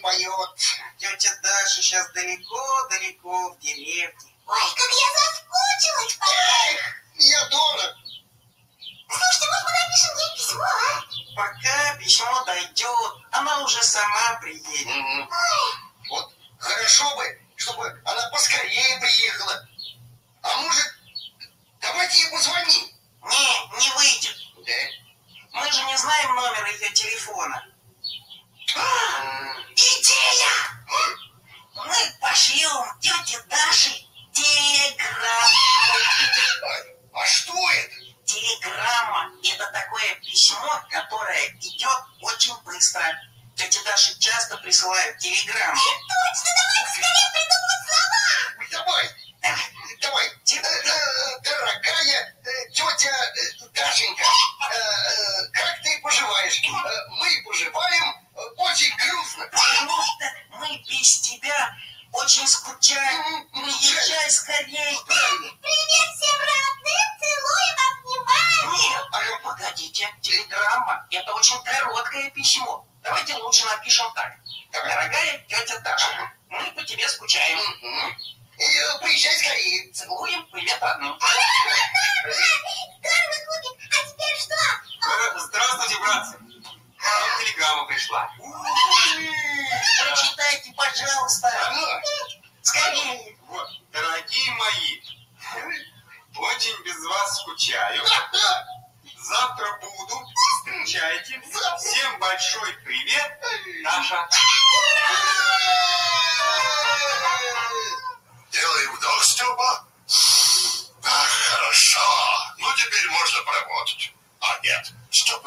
поет. Тетя Даша сейчас далеко-далеко в деревне. Ой, как я соскучилась по ней! Я тоже! Слушайте, может, мы напишем ей письмо, а? Пока письмо дойдет, она уже сама приедет. Угу. Вот хорошо бы, чтобы она поскорее приехала. А может, давайте ей позвоним? Не, не выйдет. Да? Мы же не знаем номер ее телефона. -а. Идея! Мы пошлем тете Даше телеграмму.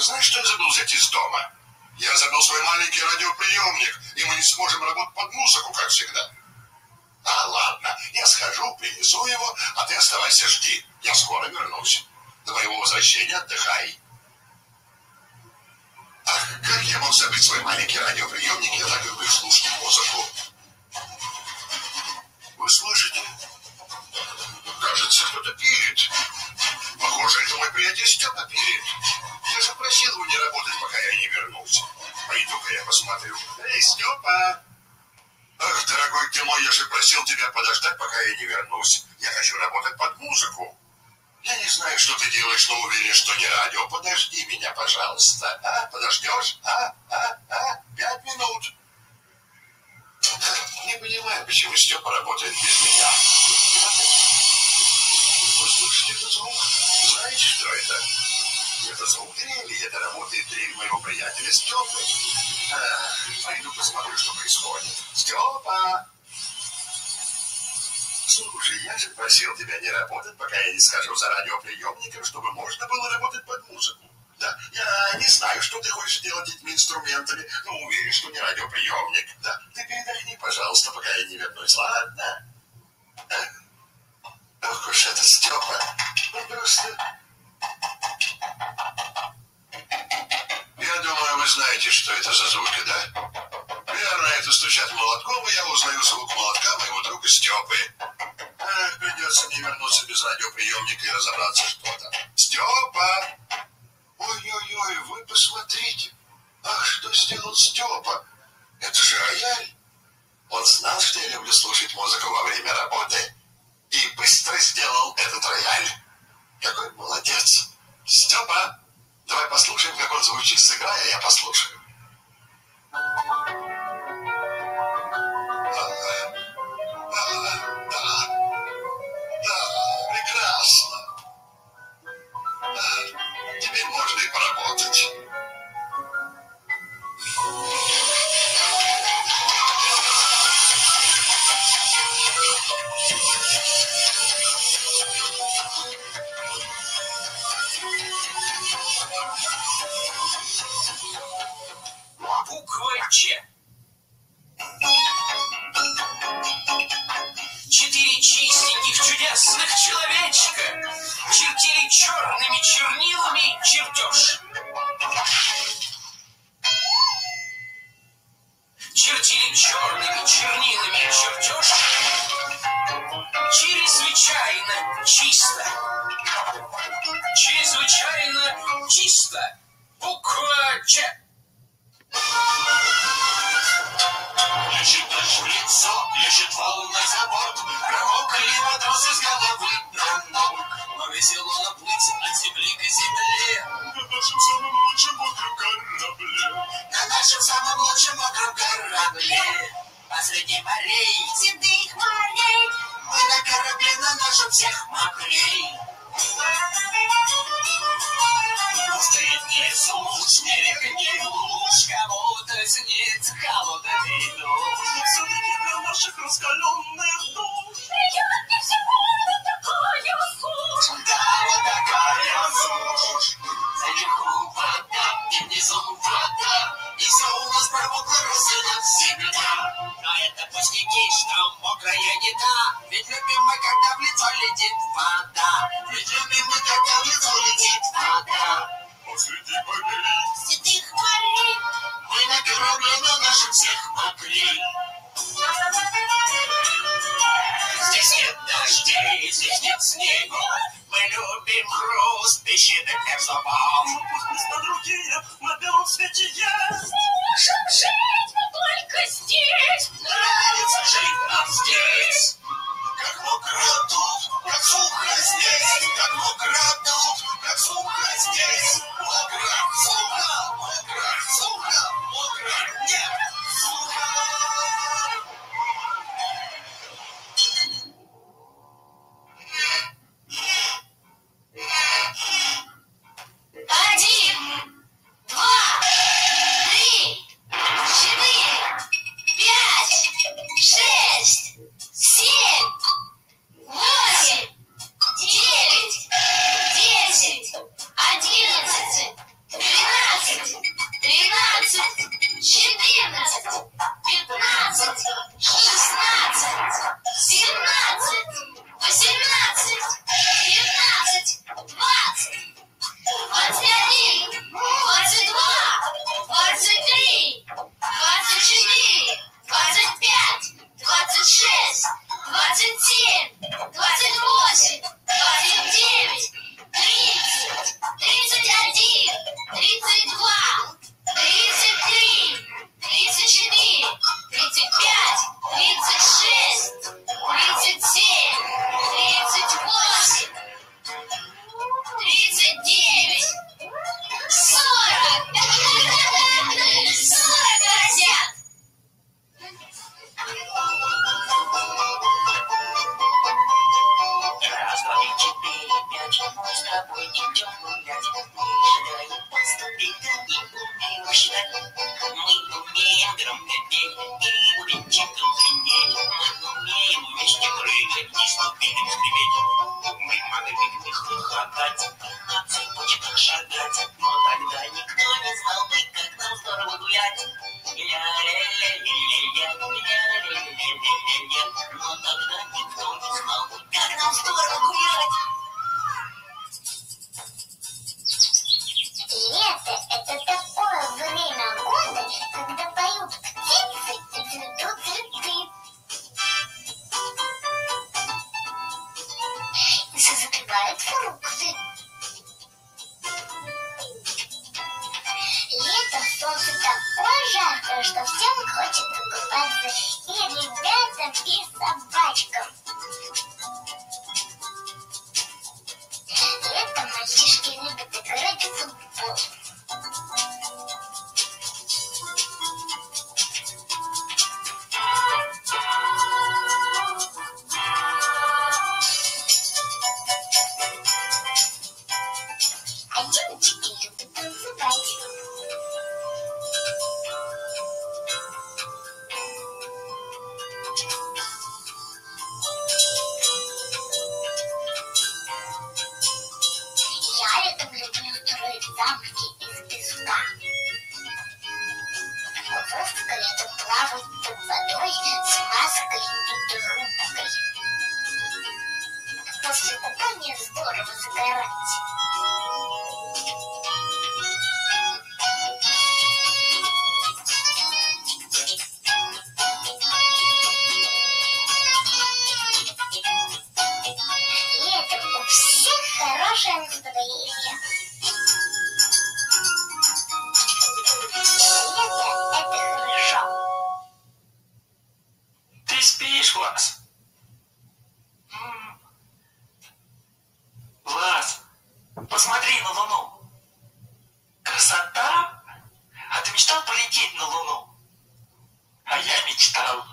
Знаешь, что я забыл взять из дома? Я забыл свой маленький радиоприемник, и мы не сможем работать под музыку, как всегда. А, ладно, я схожу, принесу его, а ты оставайся, жди. Я скоро вернусь. До моего возвращения отдыхай. Ах, как я мог забыть свой маленький радиоприемник, я так люблю слушать музыку. Вы слышите? Кажется, кто-то пилит. Похоже, это мой приятель Степа пилит. Я же просил его не работать, пока я не вернулся. Пойду-ка я посмотрю. Эй, Степа! Ах, дорогой ты мой, я же просил тебя подождать, пока я не вернусь. Я хочу работать под музыку. Я не знаю, что ты делаешь, но уверен, что не радио. Подожди меня, пожалуйста. А, подождешь? А, а, а? Пять минут. Не понимаю, почему Степа работает без меня. Вы слышите этот звук? Знаете, что это? Это звук дрели. Это работает дрель моего приятеля Степы. Ах, пойду посмотрю, что происходит. Степа! Слушай, я же просил тебя не работать, пока я не скажу за радиоприемником, чтобы можно было работать под музыку. Да, я не знаю, что ты хочешь делать этими инструментами, но уверен, что не радиоприемник. Да, ты передохни, пожалуйста, пока я не вернусь, ладно? Ох уж этот Степа. Он просто... вы знаете, что это за звуки, да? Верно, это стучат молотком, и я узнаю звук молотка моего друга Степы. Эх, придется мне вернуться без радиоприемника и разобраться, что там. Степа! Ой-ой-ой, вы посмотрите. Ах, что сделал Степа? Это же рояль. Он знал, что я люблю слушать музыку во время работы. И быстро сделал этот рояль. cheer. хотела наплыть от земли к земле. На нашем самом лучшем мокром корабле. На нашем самом лучшем мокром корабле. Посреди морей, седых морей. Мы на корабле на нашем всех мокрей. Ну не слушай, берег не кому-то снится холодный дождь. Но все-таки для наших раскаленных душ Безумно, и все у нас провокла Россия навсегда. esperte. Um,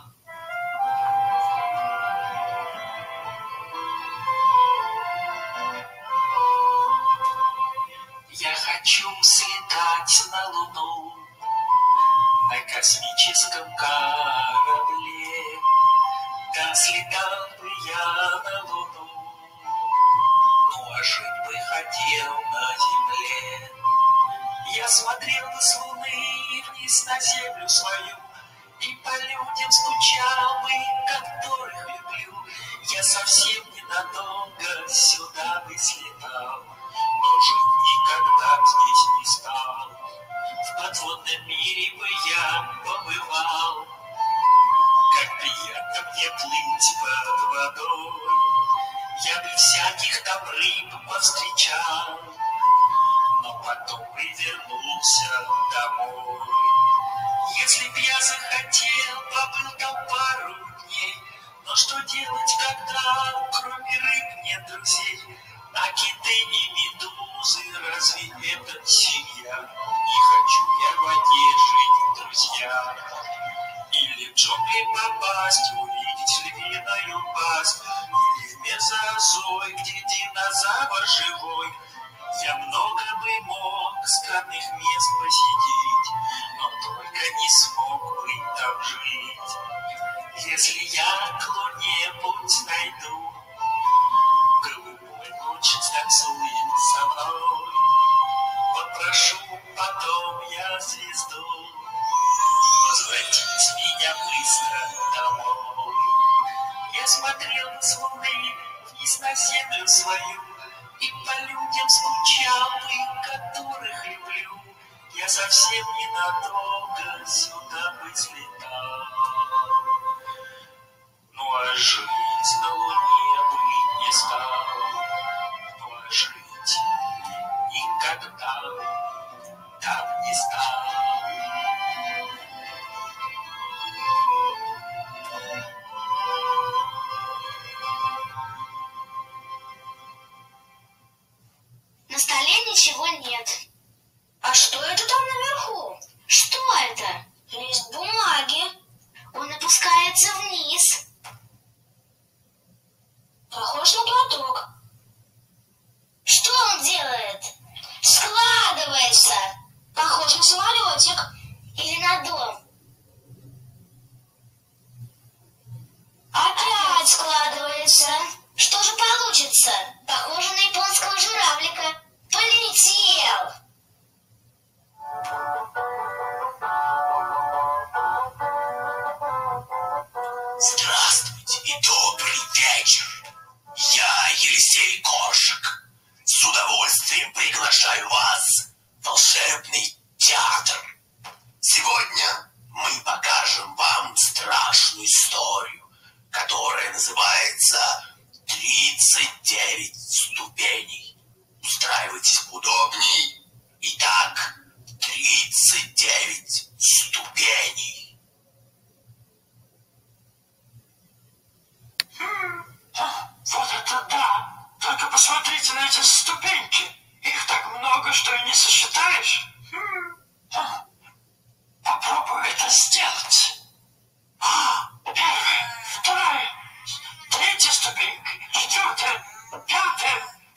совсем ненадолго сюда быть летал. Ну а жить на луне быть не стал, ну а жить никогда там не стал. А что это там наверху? Что это? Лист бумаги. Он опускается вниз. Похоже.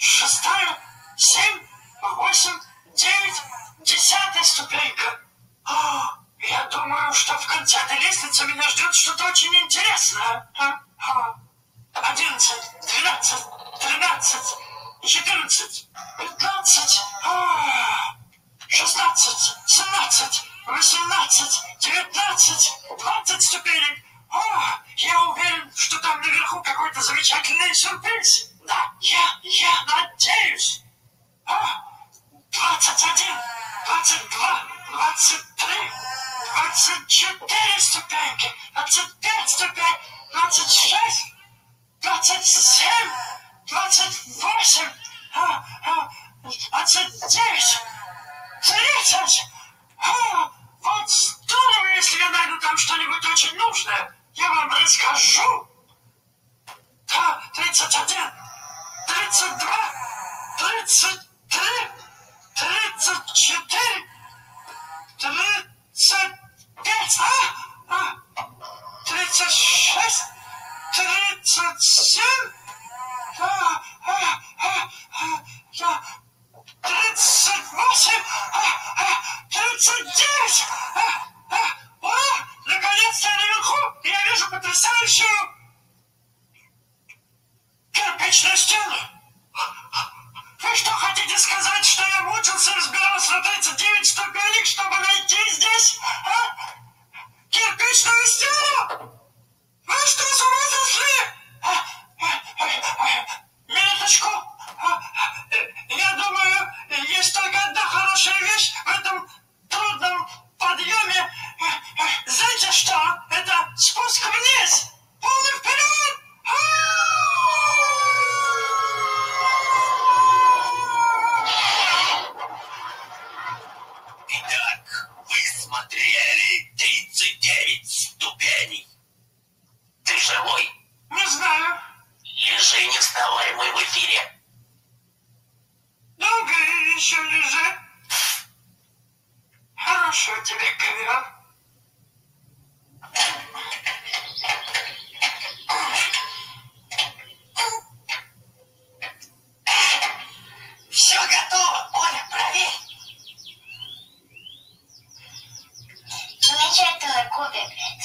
шестая, семь, восемь, девять, десятая ступенька. О, я думаю, что в конце этой лестницы меня ждет что-то очень интересное. А, а. Одиннадцать, двенадцать, тринадцать, четырнадцать, пятнадцать, шестнадцать, семнадцать, восемнадцать, девятнадцать, двадцать ступенек. О, я уверен, что там наверху какой-то замечательный сюрприз. Я, я надеюсь. А, 21, 22, 23, 24 ступеньки, 25 ступенек, 26, 27, 28, а, а, 29, 30. А, вот здорово, если я там что-нибудь очень нужное. Я вам расскажу. Да, 31, 32, 33, 34, 35, 36, 37.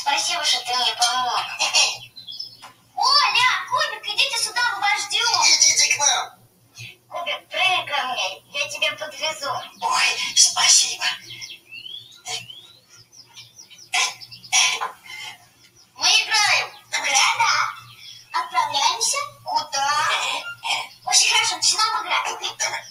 Спасибо, что ты мне помог. Оля, Кубик, идите сюда, мы вас ждем. Идите к нам. Кубик, прыгай ко мне, я тебя подвезу. Ой, спасибо. Мы играем. Да-да. Отправляемся? Куда? Очень хорошо, начинаем играть.